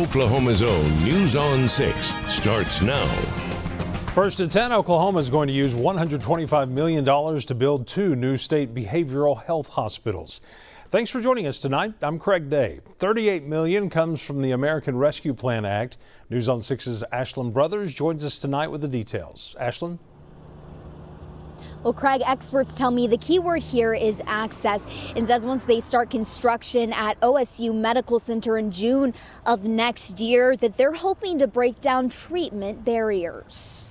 Oklahoma's own News on 6 starts now. First at 10, Oklahoma is going to use $125 million to build two new state behavioral health hospitals. Thanks for joining us tonight. I'm Craig Day. 38 million comes from the American Rescue Plan Act. News on 6's Ashlyn Brothers joins us tonight with the details. Ashlyn? Well, Craig, experts tell me the key word here is access and says once they start construction at OSU Medical Center in June of next year that they're hoping to break down treatment barriers.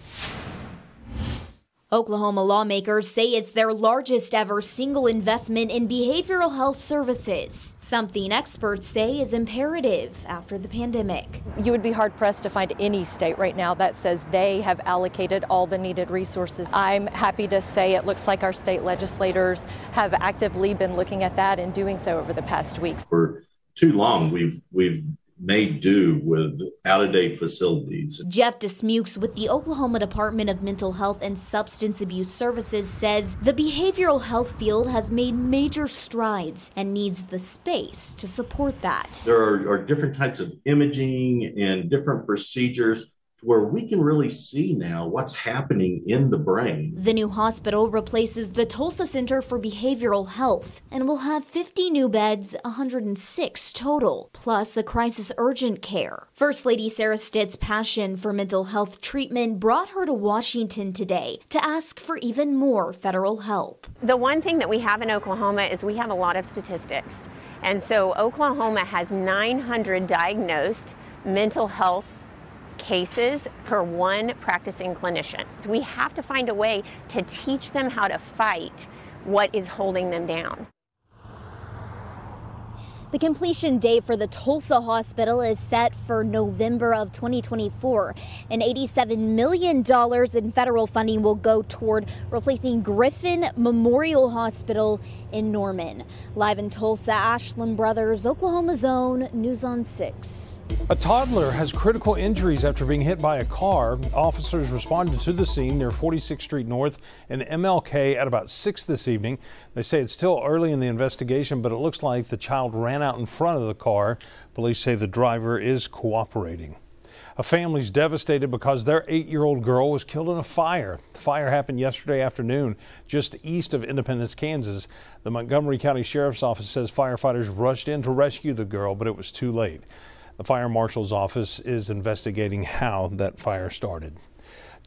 Oklahoma lawmakers say it's their largest ever single investment in behavioral health services, something experts say is imperative after the pandemic. You would be hard pressed to find any state right now that says they have allocated all the needed resources. I'm happy to say it looks like our state legislators have actively been looking at that and doing so over the past weeks. For too long, we've we've made do with out of date facilities. Jeff Dismukes with the Oklahoma Department of Mental Health and Substance Abuse Services says the behavioral health field has made major strides and needs the space to support that. There are, are different types of imaging and different procedures where we can really see now what's happening in the brain. The new hospital replaces the Tulsa Center for Behavioral Health and will have 50 new beds, 106 total, plus a crisis urgent care. First Lady Sarah Stitt's passion for mental health treatment brought her to Washington today to ask for even more federal help. The one thing that we have in Oklahoma is we have a lot of statistics. And so Oklahoma has 900 diagnosed mental health cases per one practicing clinician. So we have to find a way to teach them how to fight what is holding them down. The completion date for the Tulsa Hospital is set for November of 2024. And $87 million in federal funding will go toward replacing Griffin Memorial Hospital in Norman. Live in Tulsa, Ashlyn Brothers, Oklahoma's own News on 6. A toddler has critical injuries after being hit by a car. Officers responded to the scene near 46th Street North and MLK at about 6 this evening. They say it's still early in the investigation, but it looks like the child ran out in front of the car. Police say the driver is cooperating. A family's devastated because their eight year old girl was killed in a fire. The fire happened yesterday afternoon just east of Independence, Kansas. The Montgomery County Sheriff's Office says firefighters rushed in to rescue the girl, but it was too late. The fire marshal's office is investigating how that fire started.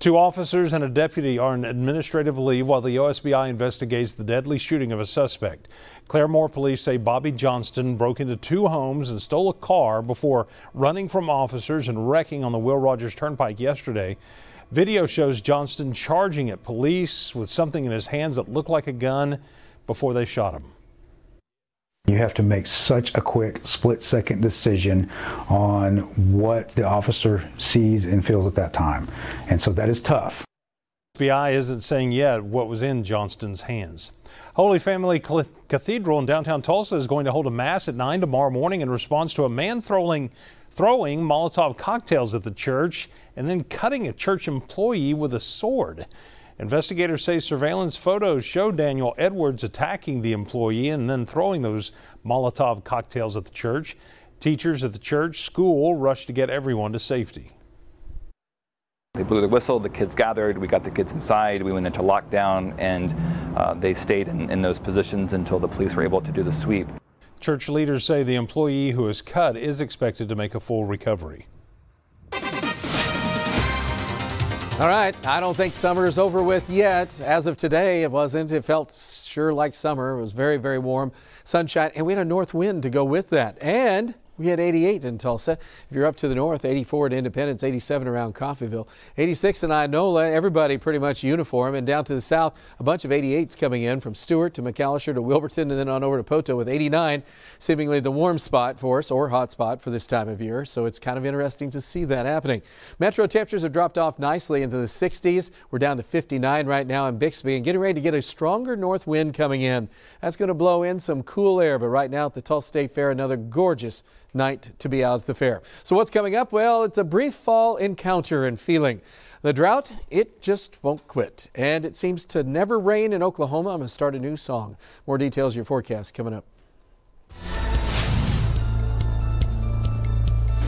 Two officers and a deputy are on administrative leave while the OSBI investigates the deadly shooting of a suspect. Claremore police say Bobby Johnston broke into two homes and stole a car before running from officers and wrecking on the Will Rogers Turnpike yesterday. Video shows Johnston charging at police with something in his hands that looked like a gun before they shot him. You have to make such a quick split second decision on what the officer sees and feels at that time. And so that is tough. FBI isn't saying yet what was in Johnston's hands. Holy Family Cathedral in downtown Tulsa is going to hold a mass at 9 tomorrow morning in response to a man throwing, throwing Molotov cocktails at the church and then cutting a church employee with a sword. Investigators say surveillance photos show Daniel Edwards attacking the employee and then throwing those Molotov cocktails at the church. Teachers at the church school rushed to get everyone to safety. They blew the whistle, the kids gathered, we got the kids inside, we went into lockdown, and uh, they stayed in, in those positions until the police were able to do the sweep. Church leaders say the employee who was cut is expected to make a full recovery. All right, I don't think summer is over with yet. As of today, it wasn't. It felt sure like summer. It was very, very warm, sunshine, and we had a north wind to go with that. And we had 88 in Tulsa. If you're up to the north, 84 at Independence, 87 around Coffeyville, 86 in Inola. Everybody pretty much uniform. And down to the south, a bunch of 88s coming in from Stuart to McAlester to Wilburton and then on over to Poteau with 89, seemingly the warm spot for us or hot spot for this time of year. So it's kind of interesting to see that happening. Metro temperatures have dropped off nicely into the 60s. We're down to 59 right now in Bixby and getting ready to get a stronger north wind coming in. That's going to blow in some cool air. But right now at the Tulsa State Fair, another gorgeous night to be out at the fair. So what's coming up? Well, it's a brief fall encounter and feeling. The drought, it just won't quit. And it seems to never rain in Oklahoma. I'm going to start a new song. More details, your forecast coming up.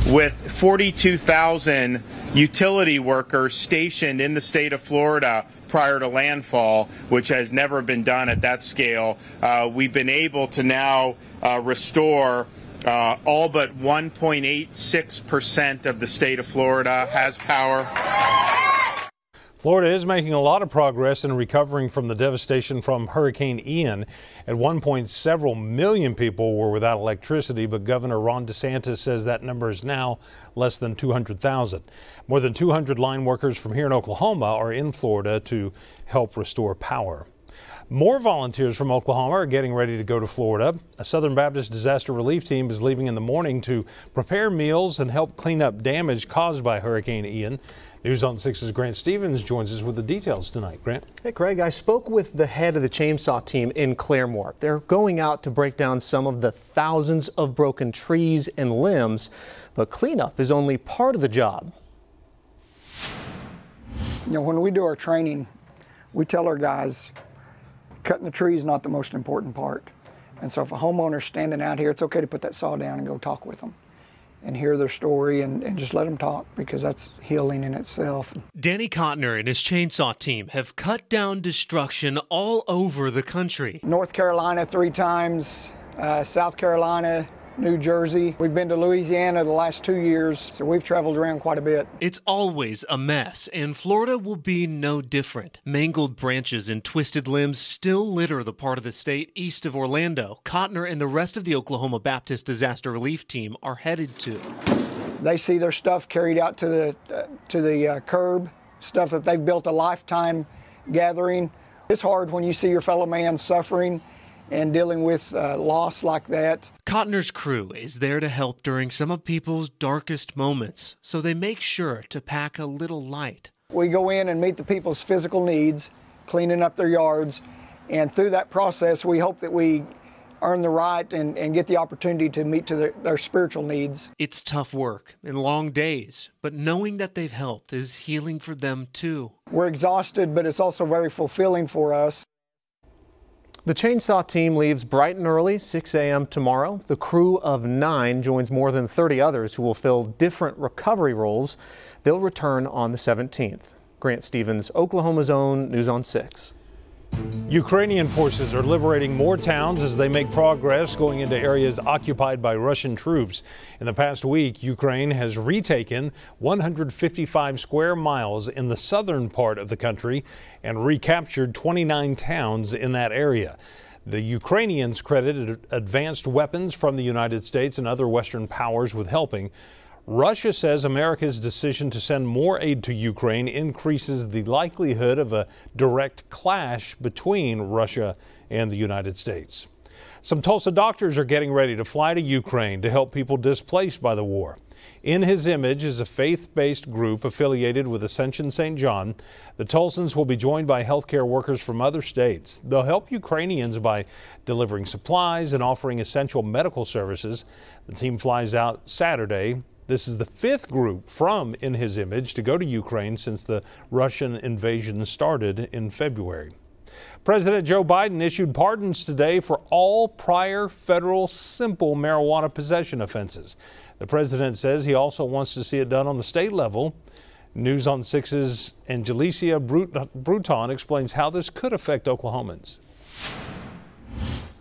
with 42,000 utility workers stationed in the state of Florida prior to landfall, which has never been done at that scale. Uh, we've been able to now uh, restore uh, all but 1.86% of the state of Florida has power. Florida is making a lot of progress in recovering from the devastation from Hurricane Ian. At one point, several million people were without electricity, but Governor Ron DeSantis says that number is now less than 200,000. More than 200 line workers from here in Oklahoma are in Florida to help restore power. More volunteers from Oklahoma are getting ready to go to Florida. A Southern Baptist disaster relief team is leaving in the morning to prepare meals and help clean up damage caused by Hurricane Ian. News on 6's Grant Stevens joins us with the details tonight. Grant. Hey, Craig, I spoke with the head of the chainsaw team in Claremore. They're going out to break down some of the thousands of broken trees and limbs, but cleanup is only part of the job. You know, when we do our training, we tell our guys cutting the tree is not the most important part. And so if a homeowner's standing out here, it's okay to put that saw down and go talk with them and hear their story and, and just let them talk because that's healing in itself. Danny Cotner and his chainsaw team have cut down destruction all over the country. North Carolina three times, uh, South Carolina, New Jersey. We've been to Louisiana the last two years, so we've traveled around quite a bit. It's always a mess, and Florida will be no different. Mangled branches and twisted limbs still litter the part of the state east of Orlando. Cotner and the rest of the Oklahoma Baptist Disaster Relief Team are headed to. They see their stuff carried out to the uh, to the uh, curb, stuff that they've built a lifetime gathering. It's hard when you see your fellow man suffering and dealing with uh, loss like that. Cotner's crew is there to help during some of people's darkest moments, so they make sure to pack a little light. We go in and meet the people's physical needs, cleaning up their yards, and through that process, we hope that we earn the right and, and get the opportunity to meet to their, their spiritual needs. It's tough work and long days, but knowing that they've helped is healing for them too. We're exhausted, but it's also very fulfilling for us. The chainsaw team leaves bright and early, 6 a.m. tomorrow. The crew of nine joins more than 30 others who will fill different recovery roles. They'll return on the 17th. Grant Stevens, Oklahoma's own News on 6. Ukrainian forces are liberating more towns as they make progress going into areas occupied by Russian troops. In the past week, Ukraine has retaken 155 square miles in the southern part of the country and recaptured 29 towns in that area. The Ukrainians credited advanced weapons from the United States and other Western powers with helping. Russia says America's decision to send more aid to Ukraine increases the likelihood of a direct clash between Russia and the United States. Some Tulsa doctors are getting ready to fly to Ukraine to help people displaced by the war. In His Image is a faith based group affiliated with Ascension St. John. The Tulsans will be joined by healthcare workers from other states. They'll help Ukrainians by delivering supplies and offering essential medical services. The team flies out Saturday this is the fifth group from In His Image to go to Ukraine since the Russian invasion started in February. President Joe Biden issued pardons today for all prior federal simple marijuana possession offenses. The president says he also wants to see it done on the state level. News on Six's Angelicia Bruton explains how this could affect Oklahomans.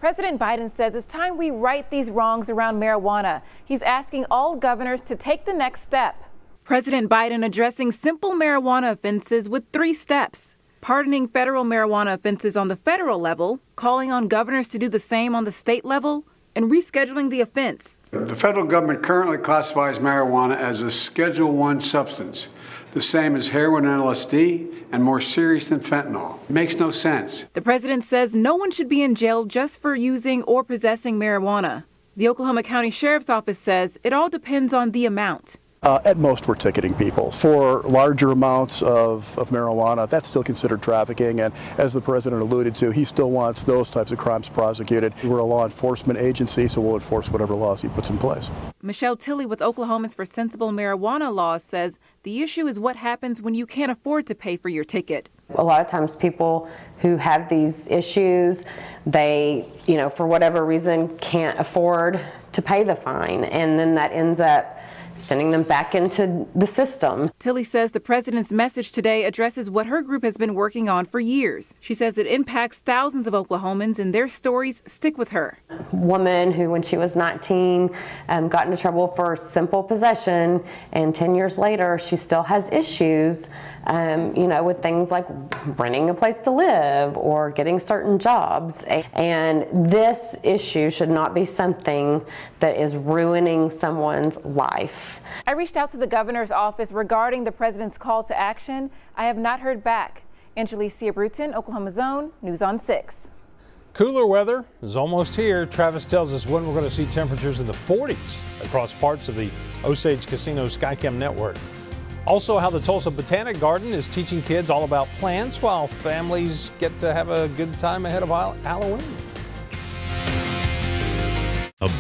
President Biden says it's time we right these wrongs around marijuana. He's asking all governors to take the next step. President Biden addressing simple marijuana offenses with three steps pardoning federal marijuana offenses on the federal level, calling on governors to do the same on the state level, and rescheduling the offense. The federal government currently classifies marijuana as a Schedule 1 substance the same as heroin and LSD, and more serious than fentanyl. It makes no sense. The president says no one should be in jail just for using or possessing marijuana. The Oklahoma County Sheriff's Office says it all depends on the amount. Uh, at most, we're ticketing people. For larger amounts of, of marijuana, that's still considered trafficking. And as the president alluded to, he still wants those types of crimes prosecuted. We're a law enforcement agency, so we'll enforce whatever laws he puts in place. Michelle Tilley with Oklahomans for Sensible Marijuana Laws says the issue is what happens when you can't afford to pay for your ticket. A lot of times, people who have these issues, they, you know, for whatever reason, can't afford to pay the fine. And then that ends up sending them back into the system. Tilley says the president's message today addresses what her group has been working on for years. She says it impacts thousands of Oklahomans and their stories stick with her. Woman who, when she was 19, um, got into trouble for simple possession, and 10 years later, she still has issues. Um, you know, with things like renting a place to live or getting certain jobs. And this issue should not be something that is ruining someone's life. I reached out to the governor's office regarding the president's call to action. I have not heard back. Angelicia Bruton, Oklahoma's own, News on 6. Cooler weather is almost here. Travis tells us when we're going to see temperatures in the 40s across parts of the Osage Casino Skycam network. Also, how the Tulsa Botanic Garden is teaching kids all about plants while families get to have a good time ahead of Halloween.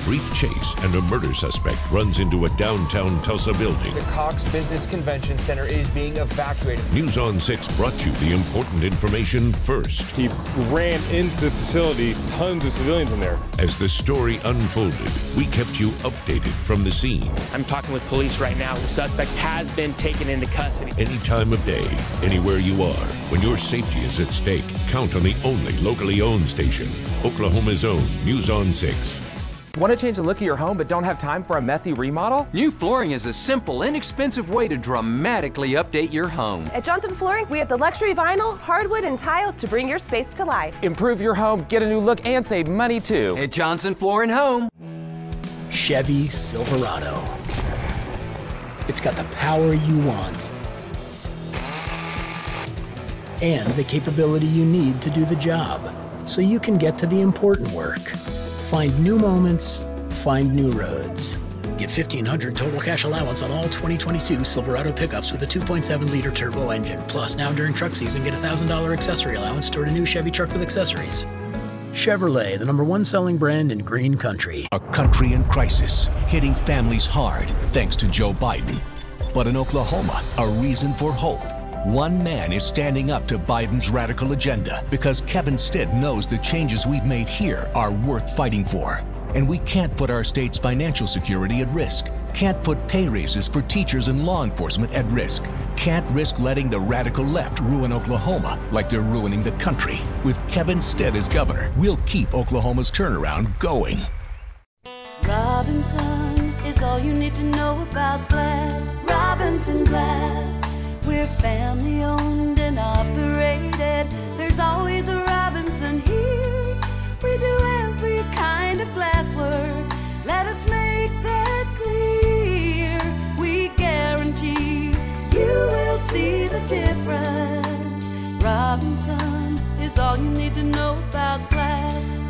A brief chase and a murder suspect runs into a downtown Tulsa building. The Cox Business Convention Center is being evacuated. News on 6 brought you the important information first. He ran into the facility, tons of civilians in there. As the story unfolded, we kept you updated from the scene. I'm talking with police right now. The suspect has been taken into custody. Any time of day, anywhere you are, when your safety is at stake, count on the only locally owned station, Oklahoma's own News on 6. Want to change the look of your home but don't have time for a messy remodel? New flooring is a simple, inexpensive way to dramatically update your home. At Johnson Flooring, we have the luxury vinyl, hardwood, and tile to bring your space to life. Improve your home, get a new look, and save money too. At Johnson Flooring Home. Chevy Silverado. It's got the power you want and the capability you need to do the job so you can get to the important work Find new moments, find new roads. Get 1500 total cash allowance on all 2022 Silverado pickups with a 2.7 liter turbo engine. Plus, now during truck season, get a $1,000 accessory allowance toward a new Chevy truck with accessories. Chevrolet, the number one selling brand in green country. A country in crisis, hitting families hard thanks to Joe Biden. But in Oklahoma, a reason for hope. One man is standing up to Biden's radical agenda because Kevin Stitt knows the changes we've made here are worth fighting for. And we can't put our state's financial security at risk. Can't put pay raises for teachers and law enforcement at risk. Can't risk letting the radical left ruin Oklahoma like they're ruining the country. With Kevin Stitt as governor, we'll keep Oklahoma's turnaround going. Robinson is all you need to know about glass. Robinson Glass. We're family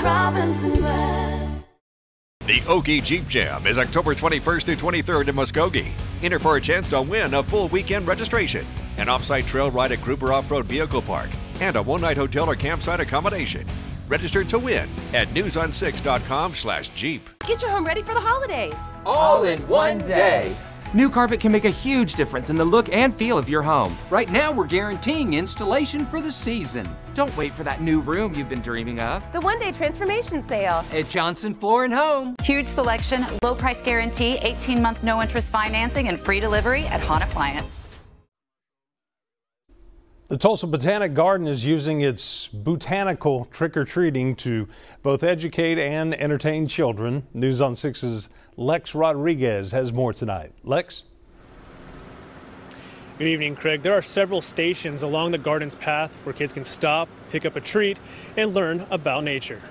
Robinson Glass. The Okie Jeep Jam is October 21st through 23rd in Muskogee. Enter for a chance to win a full weekend registration, an off-site trail ride at Gruber Off-Road Vehicle Park, and a one-night hotel or campsite accommodation. Register to win at newson6.com slash Jeep. Get your home ready for the holidays. All in one day. New carpet can make a huge difference in the look and feel of your home. Right now, we're guaranteeing installation for the season. Don't wait for that new room you've been dreaming of. The one day transformation sale at Johnson Floor and Home. Huge selection, low price guarantee, 18 month no interest financing, and free delivery at Hahn Appliance. The Tulsa Botanic Garden is using its botanical trick or treating to both educate and entertain children. News on 6's Lex Rodriguez has more tonight. Lex? Good evening, Craig. There are several stations along the garden's path where kids can stop, pick up a treat, and learn about nature.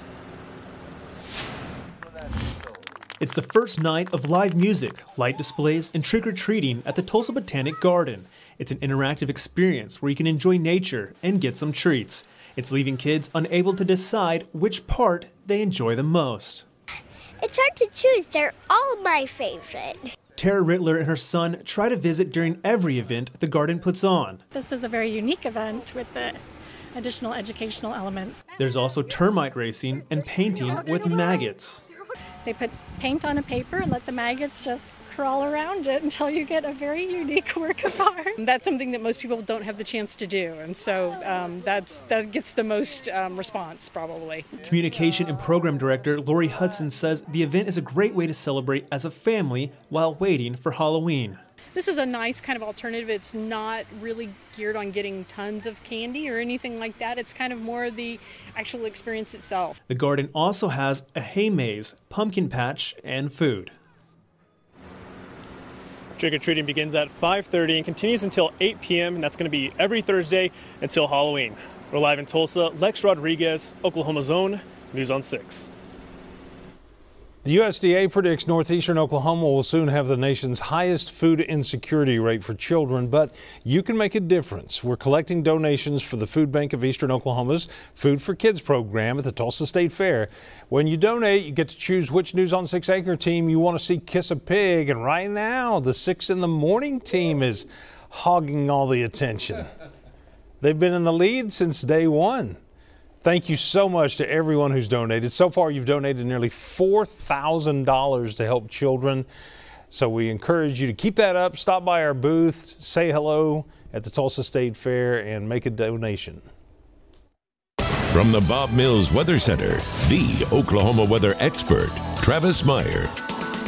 It's the first night of live music, light displays, and trick or treating at the Tulsa Botanic Garden. It's an interactive experience where you can enjoy nature and get some treats. It's leaving kids unable to decide which part they enjoy the most. It's hard to choose. They're all my favorite. Tara Rittler and her son try to visit during every event the garden puts on. This is a very unique event with the additional educational elements. There's also termite racing and painting with maggots. They put paint on a paper and let the maggots just crawl around it until you get a very unique work of art. That's something that most people don't have the chance to do, and so um, that's that gets the most um, response probably. Communication and program director Lori Hudson says the event is a great way to celebrate as a family while waiting for Halloween. This is a nice kind of alternative. It's not really geared on getting tons of candy or anything like that. It's kind of more the actual experience itself. The garden also has a hay maze, pumpkin patch, and food. Trick or treating begins at 5:30 and continues until 8 p.m. and that's going to be every Thursday until Halloween. We're live in Tulsa. Lex Rodriguez, Oklahoma's own, News on 6. The USDA predicts northeastern Oklahoma will soon have the nation's highest food insecurity rate for children, but you can make a difference. We're collecting donations for the Food Bank of Eastern Oklahoma's Food for Kids program at the Tulsa State Fair. When you donate, you get to choose which News on 6 Acre team you want to see kiss a pig, and right now, the 6 in the morning team is hogging all the attention. They've been in the lead since day one. Thank you so much to everyone who's donated. So far, you've donated nearly $4,000 to help children. So we encourage you to keep that up. Stop by our booth, say hello at the Tulsa State Fair, and make a donation. From the Bob Mills Weather Center, the Oklahoma weather expert, Travis Meyer.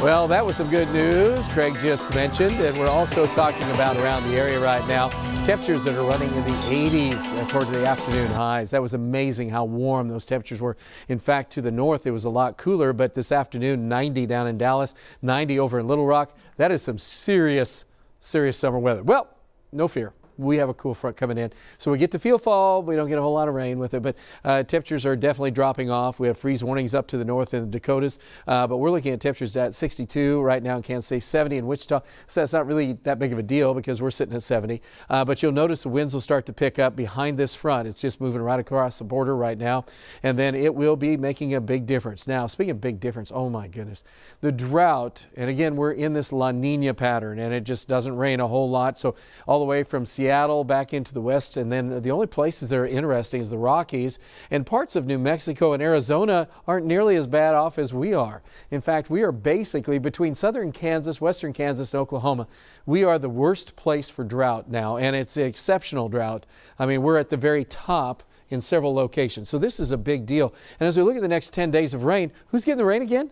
Well, that was some good news Craig just mentioned, and we're also talking about around the area right now temperatures that are running in the 80s according to the afternoon highs. That was amazing how warm those temperatures were. In fact, to the north, it was a lot cooler, but this afternoon, 90 down in Dallas, 90 over in Little Rock. That is some serious, serious summer weather. Well, no fear we have a cool front coming in. So we get to feel fall. We don't get a whole lot of rain with it, but uh, temperatures are definitely dropping off. We have freeze warnings up to the north in the Dakotas, uh, but we're looking at temperatures at 62 right now in Kansas City, 70 in Wichita. So that's not really that big of a deal because we're sitting at 70. Uh, but you'll notice the winds will start to pick up behind this front. It's just moving right across the border right now, and then it will be making a big difference. Now, speaking of big difference, oh my goodness, the drought, and again, we're in this La Nina pattern, and it just doesn't rain a whole lot. So all the way from Seattle Seattle back into the west, and then the only places that are interesting is the Rockies. And parts of New Mexico and Arizona aren't nearly as bad off as we are. In fact, we are basically between southern Kansas, western Kansas, and Oklahoma. We are the worst place for drought now, and it's exceptional drought. I mean, we're at the very top in several locations. So this is a big deal. And as we look at the next 10 days of rain, who's getting the rain again?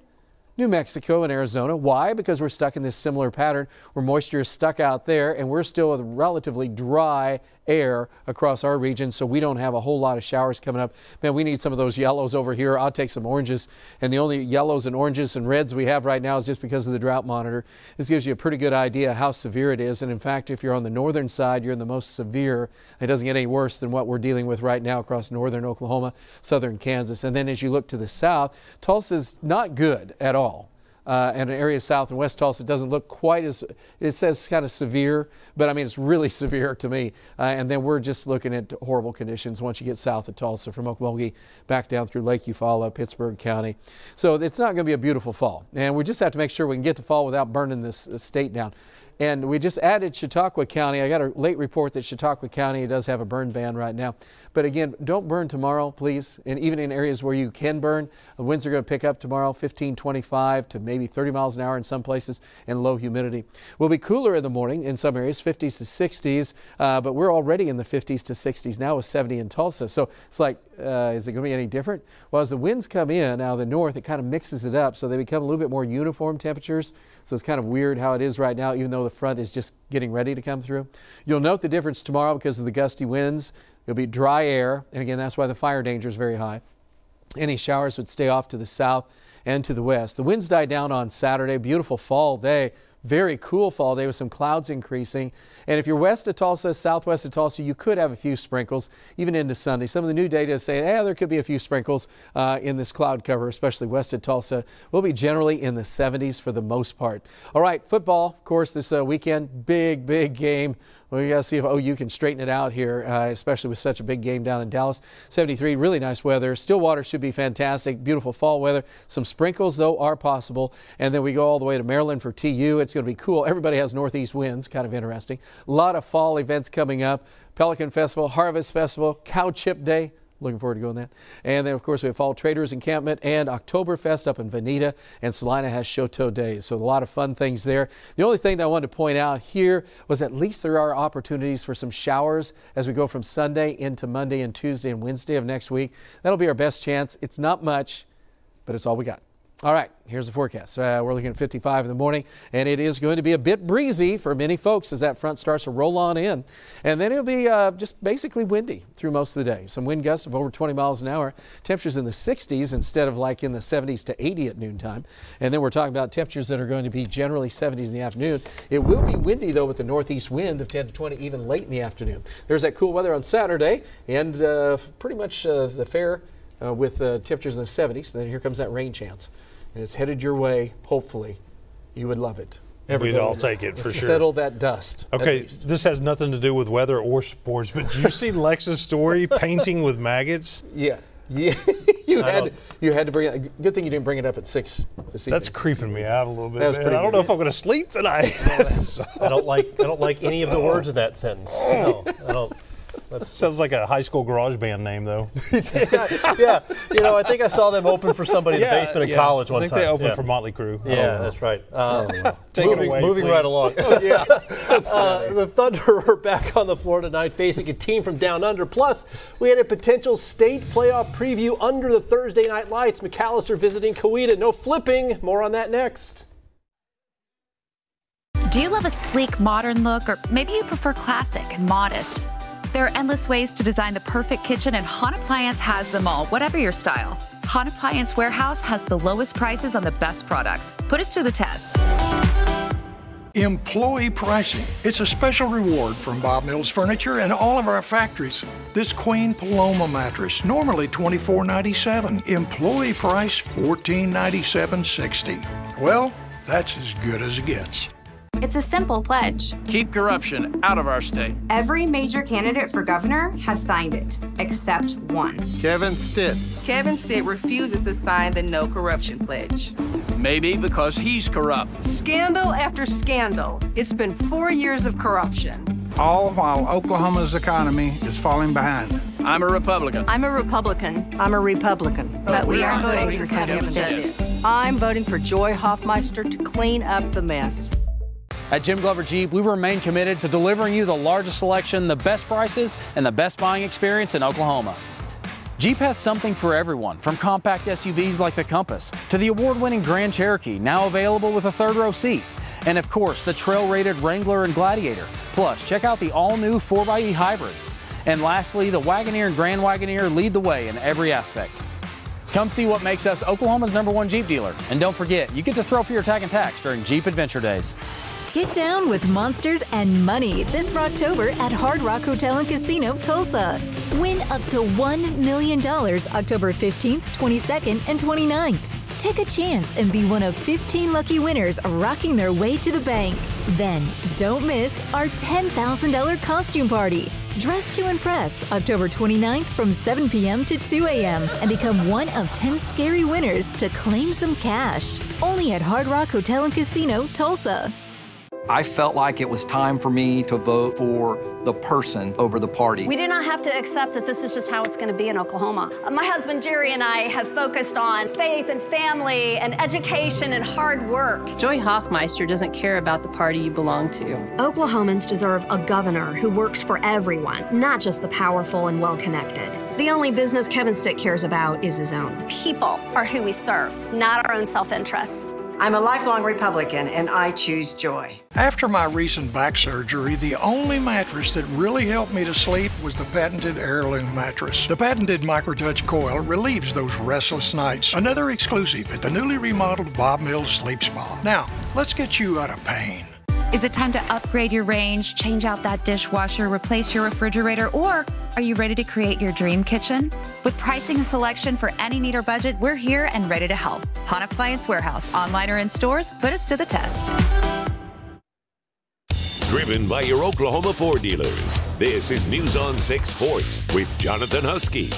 New Mexico and Arizona. Why? Because we're stuck in this similar pattern where moisture is stuck out there and we're still relatively dry air across our region, so we don't have a whole lot of showers coming up. Man, we need some of those yellows over here. I'll take some oranges, and the only yellows and oranges and reds we have right now is just because of the drought monitor. This gives you a pretty good idea how severe it is, and in fact, if you're on the northern side, you're in the most severe. It doesn't get any worse than what we're dealing with right now across northern Oklahoma, southern Kansas, and then as you look to the south, Tulsa's not good at all uh, and an area south and west Tulsa doesn't look quite as, it says kind of severe, but I mean, it's really severe to me. Uh, and then we're just looking at horrible conditions once you get south of Tulsa from Okmulgee back down through Lake Eufaula, Pittsburg County. So it's not going to be a beautiful fall. And we just have to make sure we can get to fall without burning this state down. And we just added Chautauqua County. I got a late report that Chautauqua County does have a burn ban right now. But again, don't burn tomorrow, please. And even in areas where you can burn, the winds are going to pick up tomorrow 15, 25 to maybe 30 miles an hour in some places and low humidity. We'll be cooler in the morning in some areas, 50s to 60s, uh, but we're already in the 50s to 60s now with 70 in Tulsa. So it's like, uh, is it going to be any different? Well, as the winds come in out of the north, it kind of mixes it up so they become a little bit more uniform temperatures. So it's kind of weird how it is right now, even though the front is just getting ready to come through. You'll note the difference tomorrow because of the gusty winds. It'll be dry air, and again, that's why the fire danger is very high. Any showers would stay off to the south and to the west. The winds die down on Saturday. Beautiful fall day very cool fall day with some clouds increasing. And if you're west of Tulsa, southwest of Tulsa, you could have a few sprinkles even into Sunday. Some of the new data is saying, yeah, there could be a few sprinkles uh, in this cloud cover, especially west of Tulsa. We'll be generally in the 70s for the most part. All right, football, of course, this uh, weekend, big, big game we got to see if OU can straighten it out here, uh, especially with such a big game down in Dallas. 73, really nice weather. Stillwater should be fantastic. Beautiful fall weather. Some sprinkles, though, are possible. And then we go all the way to Maryland for TU. It's going to be cool. Everybody has northeast winds, kind of interesting. A lot of fall events coming up. Pelican Festival, Harvest Festival, Cow Chip Day. Looking forward to going that. And then, of course, we have Fall Traders Encampment and Oktoberfest up in Vinita, and Salina has Chouteau Days. So a lot of fun things there. The only thing that I wanted to point out here was at least there are opportunities for some showers as we go from Sunday into Monday and Tuesday and Wednesday of next week. That'll be our best chance. It's not much, but it's all we got. All right, here's the forecast. Uh, we're looking at 55 in the morning, and it is going to be a bit breezy for many folks as that front starts to roll on in. And then it'll be uh, just basically windy through most of the day. Some wind gusts of over 20 miles an hour. Temperatures in the 60s instead of like in the 70s to 80 at noontime. And then we're talking about temperatures that are going to be generally 70s in the afternoon. It will be windy, though, with the northeast wind of 10 to 20 even late in the afternoon. There's that cool weather on Saturday, and uh, pretty much uh, the fair uh, with uh, temperatures in the 70s. And Then here comes that rain chance and it's headed your way, hopefully, you would love it. We'd all take it for sure. Settle that dust. Okay, this has nothing to do with weather or sports, but did you see Lex's story, painting with maggots? Yeah. Yeah, you had to, you had to bring it. Good thing you didn't bring it up at six this evening. That's creeping me out a little bit. That was man. pretty I don't good. know if I'm going to sleep tonight. I don't like I don't like any of the words of that sentence. No, I don't. That sounds like a high school garage band name, though. yeah, you know, I think I saw them open for somebody in the Yeah, basement of yeah. college I one think time. they opened yeah. for Motley Crue. Yeah, Oh. that's right. Uh, Take it away, moving please. right along. Oh, yeah. Uh, the Thunder are back on the floor tonight, facing a team from down under. Plus, we had a potential state playoff preview under the Thursday night lights. McAlester visiting Coweta. No flipping. More on that next. Do you love a sleek, modern look, or maybe you prefer classic and modest? There are endless ways to design the perfect kitchen, and Hahn Appliance has them all, whatever your style. Hahn Appliance Warehouse has the lowest prices on the best products. Put us to the test. Employee pricing. It's a special reward from Bob Mills Furniture and all of our factories. This Queen Paloma mattress, normally $24.97. Employee price $14.97.60. Well, that's as good as it gets. It's a simple pledge. Keep corruption out of our state. Every major candidate for governor has signed it, except one. Kevin Stitt. Kevin Stitt refuses to sign the no corruption pledge. Maybe because he's corrupt. Scandal after scandal. It's been four years of corruption. All while Oklahoma's economy is falling behind. I'm a Republican. I'm a Republican. I'm a Republican. But we aren't voting for Kevin Stitt. I'm voting for Joy Hoffmeister to clean up the mess. At Jim Glover Jeep, we remain committed to delivering you the largest selection, the best prices, and the best buying experience in Oklahoma. Jeep has something for everyone, from compact SUVs like the Compass to the award winning Grand Cherokee, now available with a third row seat. And of course, the trail rated Wrangler and Gladiator. Plus, check out the all new 4xE hybrids. And lastly, the Wagoneer and Grand Wagoneer lead the way in every aspect. Come see what makes us Oklahoma's number one Jeep dealer. And don't forget, you get to throw for your tag and tax during Jeep Adventure Days. Get down with monsters and money this October at Hard Rock Hotel and Casino Tulsa. Win up to $1 million October 15th, 22nd, and 29th. Take a chance and be one of 15 lucky winners rocking their way to the bank. Then, don't miss our $10,000 costume party. Dress to impress October 29th from 7 p.m. to 2 a.m. and become one of 10 scary winners to claim some cash. Only at Hard Rock Hotel and Casino, Tulsa. I felt like it was time for me to vote for the person over the party. We do not have to accept that this is just how it's going to be in Oklahoma. Uh, My husband Jerry and I have focused on faith and family and education and hard work. Joy Hoffmeister doesn't care about the party you belong to. Oklahomans deserve a governor who works for everyone, not just the powerful and well connected. The only business Kevin Stitt cares about is his own. People are who we serve, not our own self interests. I'm a lifelong Republican and I choose joy. After my recent back surgery, the only mattress that really helped me to sleep was the patented heirloom mattress. The patented microtouch coil relieves those restless nights. Another exclusive at the newly remodeled Bob Mills Sleep Spa. Now, let's get you out of pain. Is it time to upgrade your range, change out that dishwasher, replace your refrigerator, or are you ready to create your dream kitchen? With pricing and selection for any need or budget, we're here and ready to help. Hahn Appliance Warehouse, online or in stores, put us to the test. Driven by your Oklahoma Ford dealers. This is News on 6 Sports with Jonathan Husky.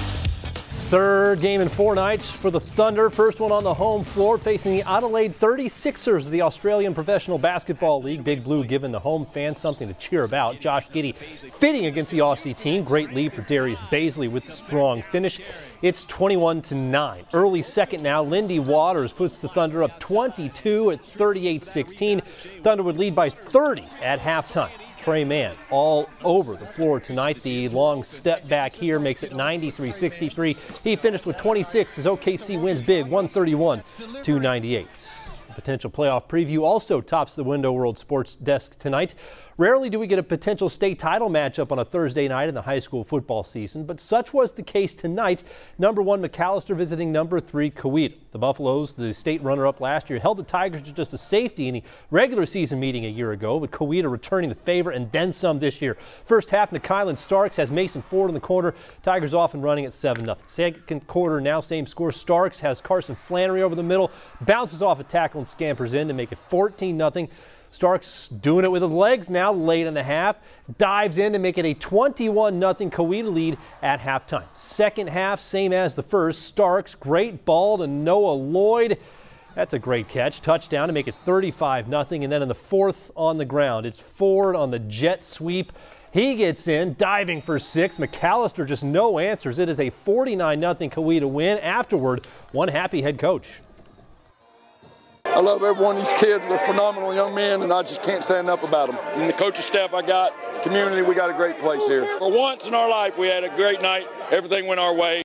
Third game in four nights for the Thunder. First one on the home floor facing the Adelaide 36ers of the Australian Professional Basketball League. Big Blue giving the home fans something to cheer about. Josh Giddey fitting against the Aussie team. Great lead for Darius Bazley with the strong finish. It's 21 to 9. Early second now, Lindy Waters puts the Thunder up 22 at 38 16. Thunder would lead by 30 at halftime. Tre Mann all over the floor tonight. The long step back here makes it 93 63. He finished with 26 as OKC wins big 131 298. Potential playoff preview also tops the Window World Sports desk tonight. Rarely do we get a potential state title matchup on a Thursday night in the high school football season, but such was the case tonight. Number one, McAlester visiting number three, Coweta. The Buffaloes, the state runner up last year, held the Tigers to just a safety in the regular season meeting a year ago, with Coweta returning the favor and then some this year. First half, Kylan Starks has Mason Ford in the corner. Tigers off and running at 7 0. Second quarter, now same score. Starks has Carson Flannery over the middle, bounces off a tackle and scampers in to make it 14 0. Starks doing it with his legs now late in the half. Dives in to make it a 21 0 Coweta lead at halftime. Second half, same as the first. Starks, great ball to Noah Lloyd. That's a great catch. Touchdown to make it 35 0. And then in the fourth on the ground, it's Ford on the jet sweep. He gets in, diving for six. McAlester just no answers. It is a 49 0 Coweta win. Afterward, one happy head coach. I love every one of these kids. They're phenomenal young men, and I just can't say enough about them. And the coaching staff I got, community, we got a great place here. For once in our life, we had a great night. Everything went our way.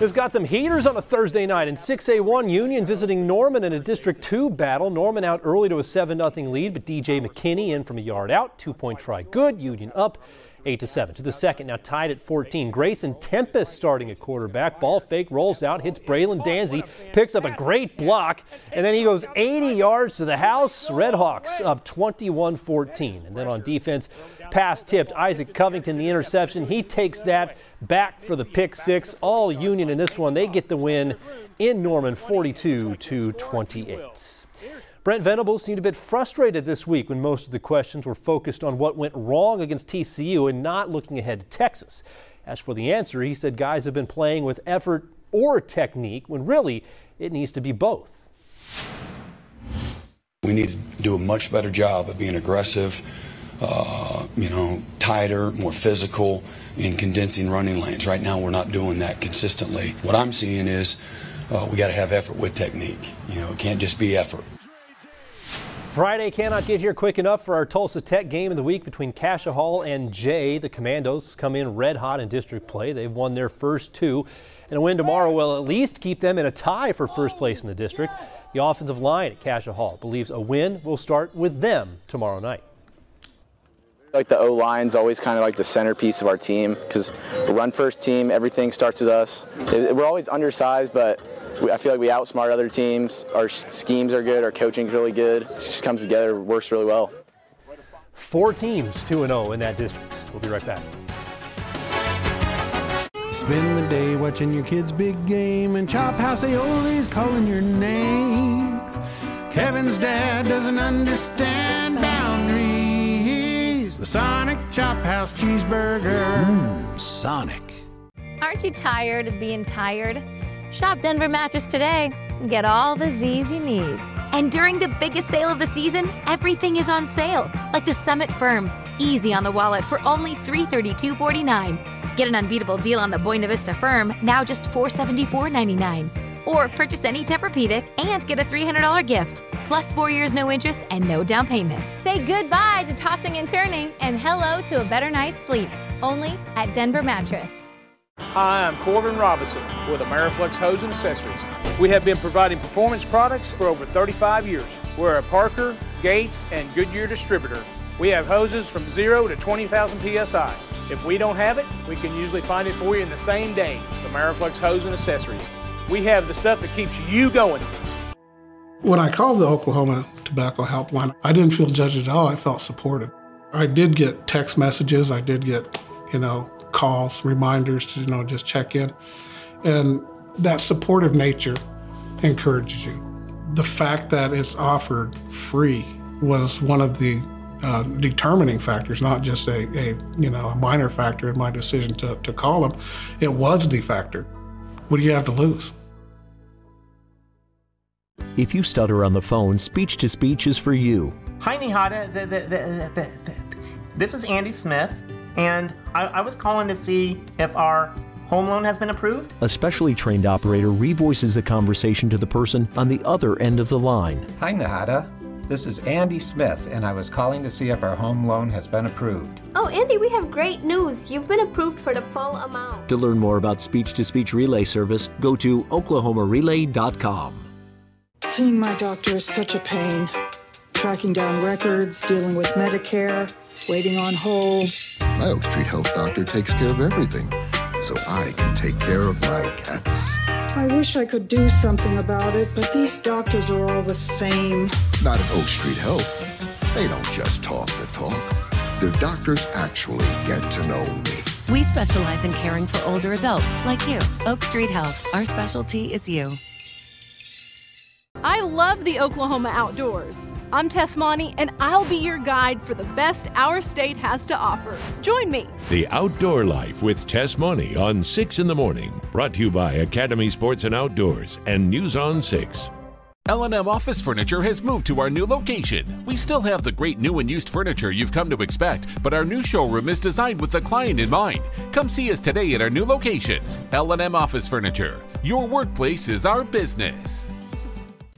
It's got some heaters on a Thursday night in 6A1 Union visiting Norman in a District 2 battle. Norman out early to a 7 0 lead, but DJ McKinney in from a yard out. Two point try good. Union up 8 to 7. To the second, now tied at 14. Grayson Tempest starting at quarterback. Ball fake, rolls out, hits Braylon Danzy, picks up a great block, and then he goes 80 yards to the house. Redhawks up 21 14. And then on defense, pass tipped. Isaac Covington, the interception. He takes that back for the pick six. All Union in this one. They get the win in Norman 42 to 28. Brent Venables seemed a bit frustrated this week when most of the questions were focused on what went wrong against TCU and not looking ahead to Texas. As for the answer, he said guys have been playing with effort or technique when really it needs to be both. We need to do a much better job of being aggressive, uh, you know, tighter, more physical in condensing running lanes. Right now, we're not doing that consistently. What I'm seeing is uh, we got to have effort with technique. You know, it can't just be effort. Friday cannot get here quick enough for our Tulsa Tech game of the week between Cascia Hall and Jay. The Commandos come in red hot in district play. They've won their first two, and a win tomorrow will at least keep them in a tie for first place in the district. The offensive line at Cascia Hall believes a win will start with them tomorrow night. Like the O line's always kind of like the centerpiece of our team because run first team, everything starts with us. We're always undersized, but we, I feel like we outsmart other teams. Our schemes are good. Our coaching's really good. It just comes together, works really well. Four teams, 2 0 in that district. We'll be right back. Spend the day watching your kids' big game, and Chop House Aioli's calling your name. Kevin's dad doesn't understand boundaries. The Sonic Chop House cheeseburger. Mmm, Sonic. Aren't you tired of being tired? Shop Denver Mattress today. Get all the Z's you need. And during the biggest sale of the season, everything is on sale, like the Summit Firm. Easy on the wallet for only $332.49. Get an unbeatable deal on the Buena Vista Firm, now just $474.99. Or purchase any Tempur-Pedic and get a $300 gift, plus four years no interest and no down payment. Say goodbye to tossing and turning and hello to a better night's sleep, only at Denver Mattress. Hi, I'm Corbin Robinson with Ameriflex Hose and Accessories. We have been providing performance products for over 35 years. We're a Parker, Gates, and Goodyear distributor. We have hoses from 0 to 20,000 psi. If we don't have it, we can usually find it for you in the same day. Ameriflex Hose and Accessories. We have the stuff that keeps you going. When I called the Oklahoma Tobacco Helpline, I didn't feel judged at all. I felt supported. I did get text messages. I did get, you know, calls, reminders to you know just check in, and that supportive nature encourages you. The fact that it's offered free was one of the uh, determining factors, not just a, a, you know a minor factor in my decision to, to call him. It was the factor. What do you have to lose? If you stutter on the phone, speech to speech is for you. Hi, Nihada. The, the, the, this is Andy Smith, and I, I was calling to see if our home loan has been approved. A specially trained operator revoices the conversation to the person on the other end of the line. Hi, Nahada. This is Andy Smith, and I was calling to see if our home loan has been approved. Oh, Andy, we have great news. You've been approved for the full amount. To learn more about speech to speech relay service, go to oklahomarelay.com. Seeing my doctor is such a pain. Tracking down records, dealing with Medicare, waiting on hold. My Oak Street Health doctor takes care of everything, so I can take care of my cats. I wish I could do something about it, but these doctors are all the same. Not at Oak Street Health. They don't just talk the talk. Their doctors actually get to know me. We specialize in caring for older adults like you. Oak Street Health. Our specialty is you. I love the Oklahoma outdoors. I'm Tess Monty, and I'll be your guide for the best our state has to offer. Join me. The Outdoor Life with Tess Money on 6 in the morning. Brought to you by Academy Sports and Outdoors and News on 6. L&M Office Furniture has moved to our new location. We still have the great new and used furniture you've come to expect, but our new showroom is designed with the client in mind. Come see us today at our new location. L&M Office Furniture. Your workplace is our business.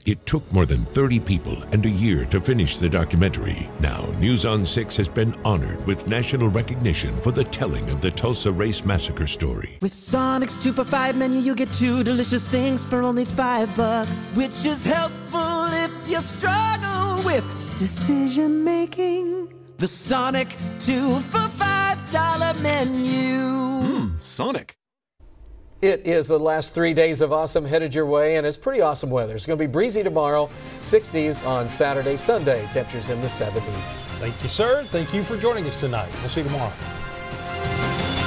It took more than 30 people and a year to finish the documentary. Now, News on 6 has been honored with national recognition for the telling of the Tulsa Race Massacre story. With Sonic's 2 for 5 menu, you get two delicious things for only 5 bucks, which is helpful if you struggle with decision making. The Sonic 2 for $5 menu. Mmm, Sonic. It is the last three days of awesome headed your way, and it's pretty awesome weather. It's going to be breezy tomorrow, 60s on Saturday, Sunday, temperatures in the 70s. Thank you, sir. Thank you for joining us tonight. We'll see you tomorrow.